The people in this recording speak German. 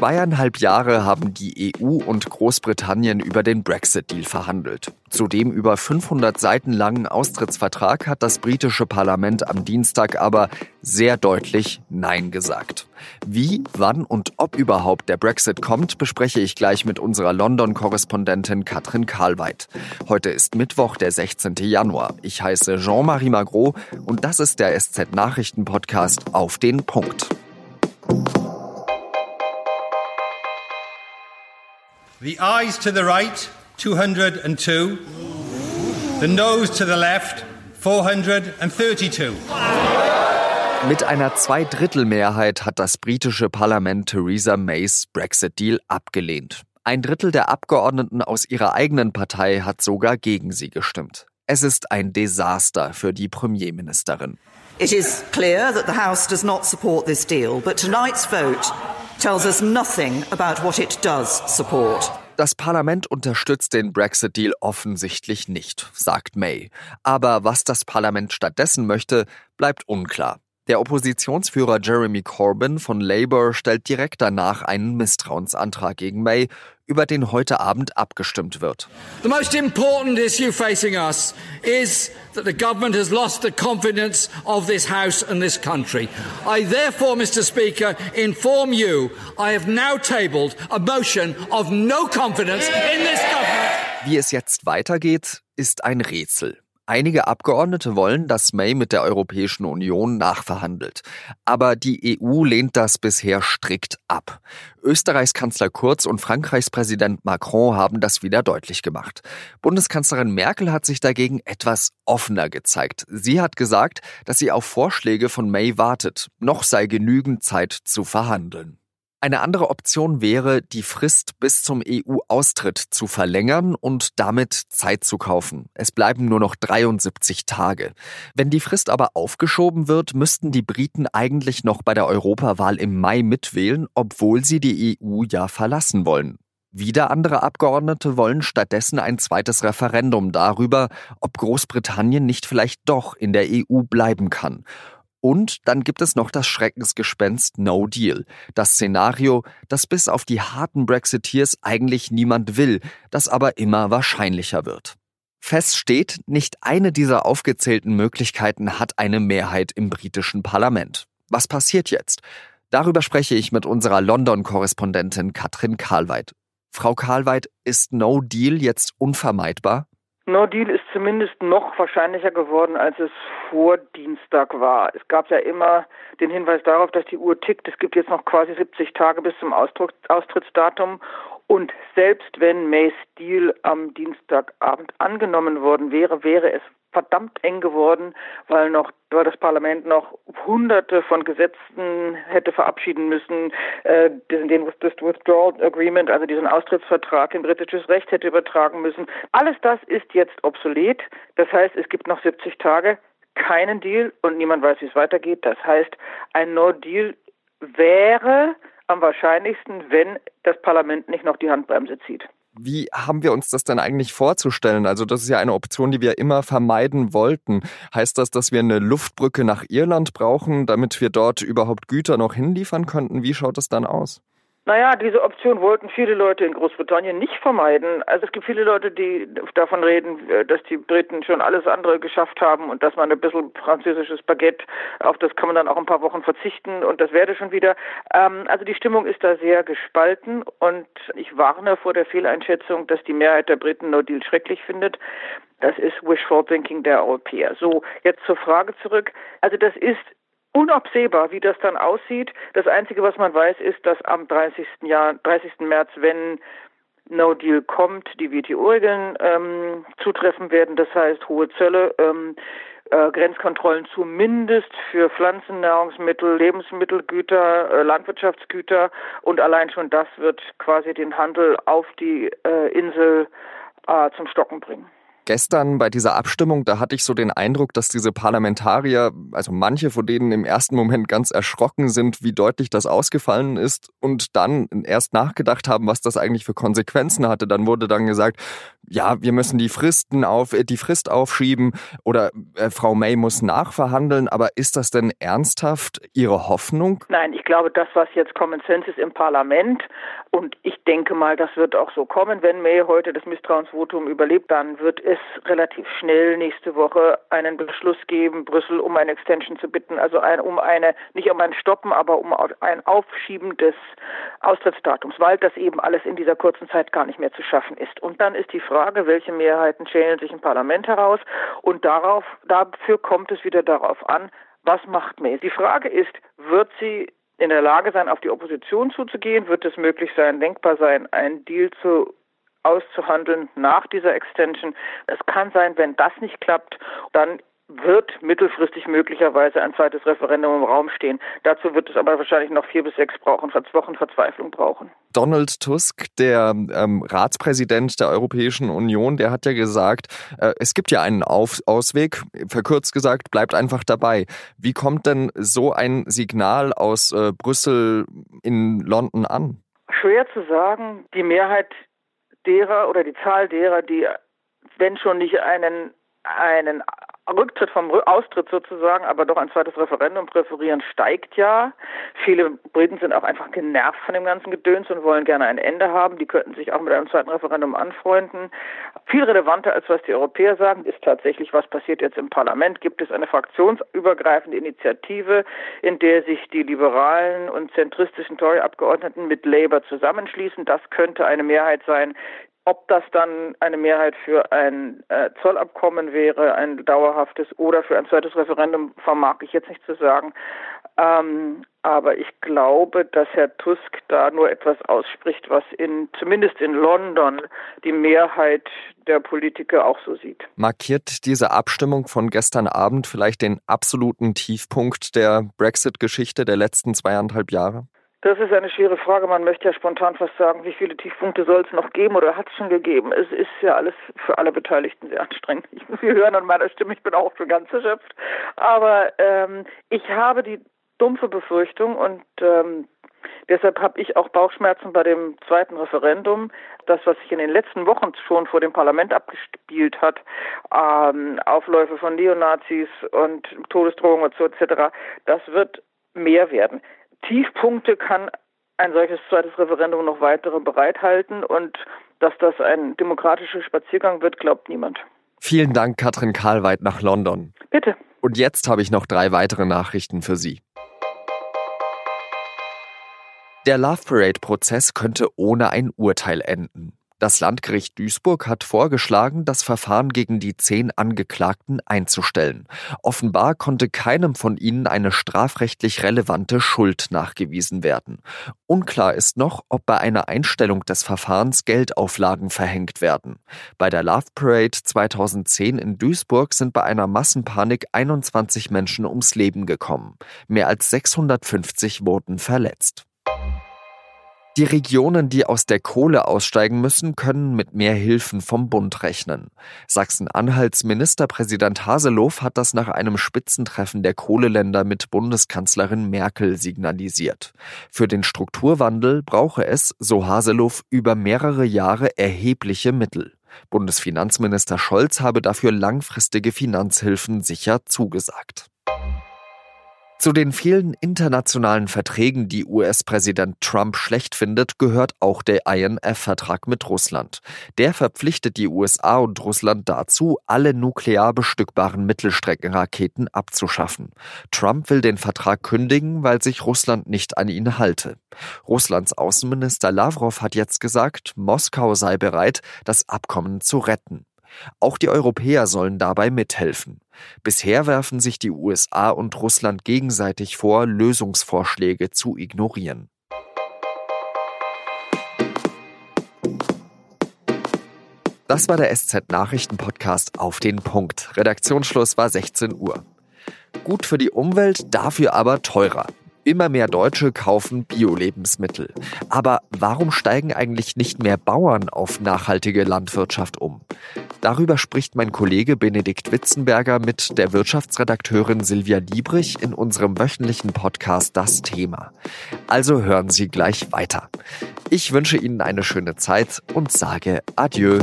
Zweieinhalb Jahre haben die EU und Großbritannien über den Brexit-Deal verhandelt. Zu dem über 500 Seiten langen Austrittsvertrag hat das britische Parlament am Dienstag aber sehr deutlich Nein gesagt. Wie, wann und ob überhaupt der Brexit kommt, bespreche ich gleich mit unserer London-Korrespondentin Katrin Karlweit. Heute ist Mittwoch, der 16. Januar. Ich heiße Jean-Marie Magro und das ist der SZ-Nachrichten-Podcast auf den Punkt. The eyes to the right, 202. The nose to the left, 432. Mit einer Zweidrittelmehrheit hat das britische Parlament Theresa Mays Brexit-Deal abgelehnt. Ein Drittel der Abgeordneten aus ihrer eigenen Partei hat sogar gegen sie gestimmt. Es ist ein Desaster für die Premierministerin. It is clear that the House does not support this deal, but tonight's vote tells us nothing about what it does support. Das Parlament unterstützt den Brexit-Deal offensichtlich nicht, sagt May. Aber was das Parlament stattdessen möchte, bleibt unklar. Der Oppositionsführer Jeremy Corbyn von Labour stellt direkt danach einen Misstrauensantrag gegen May, über den heute Abend abgestimmt wird. The most important issue facing us is that the government has lost the confidence of this House and this country. I therefore, Mr. Speaker, inform you I have now tabled a motion of no confidence in this government. Wie es jetzt weitergeht, ist ein Rätsel. Einige Abgeordnete wollen, dass May mit der Europäischen Union nachverhandelt. Aber die EU lehnt das bisher strikt ab. Österreichs Kanzler Kurz und Frankreichs Präsident Macron haben das wieder deutlich gemacht. Bundeskanzlerin Merkel hat sich dagegen etwas offener gezeigt. Sie hat gesagt, dass sie auf Vorschläge von May wartet. Noch sei genügend Zeit zu verhandeln. Eine andere Option wäre, die Frist bis zum EU-Austritt zu verlängern und damit Zeit zu kaufen. Es bleiben nur noch 73 Tage. Wenn die Frist aber aufgeschoben wird, müssten die Briten eigentlich noch bei der Europawahl im Mai mitwählen, obwohl sie die EU ja verlassen wollen. Wieder andere Abgeordnete wollen stattdessen ein zweites Referendum darüber, ob Großbritannien nicht vielleicht doch in der EU bleiben kann. Und dann gibt es noch das Schreckensgespenst No Deal. Das Szenario, das bis auf die harten Brexiteers eigentlich niemand will, das aber immer wahrscheinlicher wird. Fest steht, nicht eine dieser aufgezählten Möglichkeiten hat eine Mehrheit im britischen Parlament. Was passiert jetzt? Darüber spreche ich mit unserer London-Korrespondentin Katrin Karlweit. Frau Karlweit, ist No Deal jetzt unvermeidbar? No Deal ist zumindest noch wahrscheinlicher geworden, als es vor Dienstag war. Es gab ja immer den Hinweis darauf, dass die Uhr tickt. Es gibt jetzt noch quasi 70 Tage bis zum Austrittsdatum. Und selbst wenn Mays Deal am Dienstagabend angenommen worden wäre, wäre es verdammt eng geworden, weil noch weil das Parlament noch hunderte von Gesetzen hätte verabschieden müssen, äh, den, den das Withdrawal Agreement, also diesen Austrittsvertrag in britisches Recht hätte übertragen müssen. Alles das ist jetzt obsolet. Das heißt, es gibt noch 70 Tage keinen Deal und niemand weiß, wie es weitergeht. Das heißt, ein No-Deal wäre am wahrscheinlichsten, wenn das Parlament nicht noch die Handbremse zieht. Wie haben wir uns das denn eigentlich vorzustellen? Also das ist ja eine Option, die wir immer vermeiden wollten. Heißt das, dass wir eine Luftbrücke nach Irland brauchen, damit wir dort überhaupt Güter noch hinliefern könnten? Wie schaut es dann aus? Naja, diese Option wollten viele Leute in Großbritannien nicht vermeiden. Also es gibt viele Leute, die davon reden, äh, dass die Briten schon alles andere geschafft haben und dass man ein bisschen französisches Baguette, auf das kann man dann auch ein paar Wochen verzichten und das werde schon wieder. Ähm, also die Stimmung ist da sehr gespalten und ich warne vor der Fehleinschätzung, dass die Mehrheit der Briten No Deal schrecklich findet. Das ist Wishful Thinking der Europäer. So, jetzt zur Frage zurück. Also das ist unabsehbar, wie das dann aussieht. Das Einzige, was man weiß, ist, dass am 30. Jahr, 30. März, wenn No Deal kommt, die WTO-Regeln ähm, zutreffen werden. Das heißt, hohe Zölle, ähm, äh, Grenzkontrollen zumindest für Pflanzen, Nahrungsmittel, Lebensmittelgüter, äh, Landwirtschaftsgüter. Und allein schon das wird quasi den Handel auf die äh, Insel äh, zum Stocken bringen gestern bei dieser Abstimmung, da hatte ich so den Eindruck, dass diese Parlamentarier, also manche von denen im ersten Moment ganz erschrocken sind, wie deutlich das ausgefallen ist und dann erst nachgedacht haben, was das eigentlich für Konsequenzen hatte. Dann wurde dann gesagt, ja, wir müssen die Fristen auf, die Frist aufschieben oder äh, Frau May muss nachverhandeln. Aber ist das denn ernsthaft Ihre Hoffnung? Nein, ich glaube, das, was jetzt Common Sense ist im Parlament, und ich denke mal, das wird auch so kommen, wenn May heute das Misstrauensvotum überlebt, dann wird es relativ schnell nächste Woche einen Beschluss geben, Brüssel um eine Extension zu bitten, also ein, um eine, nicht um ein Stoppen, aber um ein Aufschieben des Austrittsdatums, weil das eben alles in dieser kurzen Zeit gar nicht mehr zu schaffen ist. Und dann ist die Frage, welche Mehrheiten schälen sich im Parlament heraus und darauf, dafür kommt es wieder darauf an, was macht May? Die Frage ist, wird sie in der Lage sein, auf die Opposition zuzugehen? Wird es möglich sein, denkbar sein, einen Deal zu auszuhandeln nach dieser Extension. Es kann sein, wenn das nicht klappt, dann wird mittelfristig möglicherweise ein zweites Referendum im Raum stehen. Dazu wird es aber wahrscheinlich noch vier bis sechs Wochen Verzweiflung brauchen. Donald Tusk, der ähm, Ratspräsident der Europäischen Union, der hat ja gesagt, äh, es gibt ja einen Auf Ausweg, verkürzt gesagt, bleibt einfach dabei. Wie kommt denn so ein Signal aus äh, Brüssel in London an? Schwer zu sagen. Die Mehrheit derer oder die Zahl derer, die, wenn schon nicht einen, einen Rücktritt vom Austritt sozusagen, aber doch ein zweites Referendum präferieren, steigt ja. Viele Briten sind auch einfach genervt von dem ganzen Gedöns und wollen gerne ein Ende haben. Die könnten sich auch mit einem zweiten Referendum anfreunden. Viel relevanter als was die Europäer sagen, ist tatsächlich, was passiert jetzt im Parlament. Gibt es eine fraktionsübergreifende Initiative, in der sich die liberalen und zentristischen Tory-Abgeordneten mit Labour zusammenschließen? Das könnte eine Mehrheit sein, ob das dann eine Mehrheit für ein äh, Zollabkommen wäre, ein dauerhaftes oder für ein zweites Referendum, vermag ich jetzt nicht zu sagen. Ähm, aber ich glaube, dass Herr Tusk da nur etwas ausspricht, was in, zumindest in London die Mehrheit der Politiker auch so sieht. Markiert diese Abstimmung von gestern Abend vielleicht den absoluten Tiefpunkt der Brexit-Geschichte der letzten zweieinhalb Jahre? Das ist eine schwere Frage. Man möchte ja spontan fast sagen, wie viele Tiefpunkte soll es noch geben oder hat es schon gegeben? Es ist ja alles für alle Beteiligten sehr anstrengend. Ich muss Sie hören an meiner Stimme, ich bin auch schon ganz erschöpft. Aber ähm, ich habe die dumpfe Befürchtung und ähm, Deshalb habe ich auch Bauchschmerzen bei dem zweiten Referendum. Das, was sich in den letzten Wochen schon vor dem Parlament abgespielt hat, ähm, Aufläufe von Neonazis und Todesdrohungen und so etc., das wird mehr werden. Tiefpunkte kann ein solches zweites Referendum noch weitere bereithalten und dass das ein demokratischer Spaziergang wird, glaubt niemand. Vielen Dank, Katrin Karlweit nach London. Bitte. Und jetzt habe ich noch drei weitere Nachrichten für Sie. Der Love Parade-Prozess könnte ohne ein Urteil enden. Das Landgericht Duisburg hat vorgeschlagen, das Verfahren gegen die zehn Angeklagten einzustellen. Offenbar konnte keinem von ihnen eine strafrechtlich relevante Schuld nachgewiesen werden. Unklar ist noch, ob bei einer Einstellung des Verfahrens Geldauflagen verhängt werden. Bei der Love Parade 2010 in Duisburg sind bei einer Massenpanik 21 Menschen ums Leben gekommen. Mehr als 650 wurden verletzt. Die Regionen, die aus der Kohle aussteigen müssen, können mit mehr Hilfen vom Bund rechnen. Sachsen-Anhalts Ministerpräsident Haseloff hat das nach einem Spitzentreffen der Kohleländer mit Bundeskanzlerin Merkel signalisiert. Für den Strukturwandel brauche es, so Haseloff, über mehrere Jahre erhebliche Mittel. Bundesfinanzminister Scholz habe dafür langfristige Finanzhilfen sicher zugesagt. Zu den vielen internationalen Verträgen, die US-Präsident Trump schlecht findet, gehört auch der INF-Vertrag mit Russland. Der verpflichtet die USA und Russland dazu, alle nuklear bestückbaren Mittelstreckenraketen abzuschaffen. Trump will den Vertrag kündigen, weil sich Russland nicht an ihn halte. Russlands Außenminister Lavrov hat jetzt gesagt, Moskau sei bereit, das Abkommen zu retten. Auch die Europäer sollen dabei mithelfen. Bisher werfen sich die USA und Russland gegenseitig vor, Lösungsvorschläge zu ignorieren. Das war der SZ-Nachrichten-Podcast auf den Punkt. Redaktionsschluss war 16 Uhr. Gut für die Umwelt, dafür aber teurer. Immer mehr Deutsche kaufen Bio-Lebensmittel. Aber warum steigen eigentlich nicht mehr Bauern auf nachhaltige Landwirtschaft um? Darüber spricht mein Kollege Benedikt Witzenberger mit der Wirtschaftsredakteurin Silvia Liebrich in unserem wöchentlichen Podcast Das Thema. Also hören Sie gleich weiter. Ich wünsche Ihnen eine schöne Zeit und sage Adieu.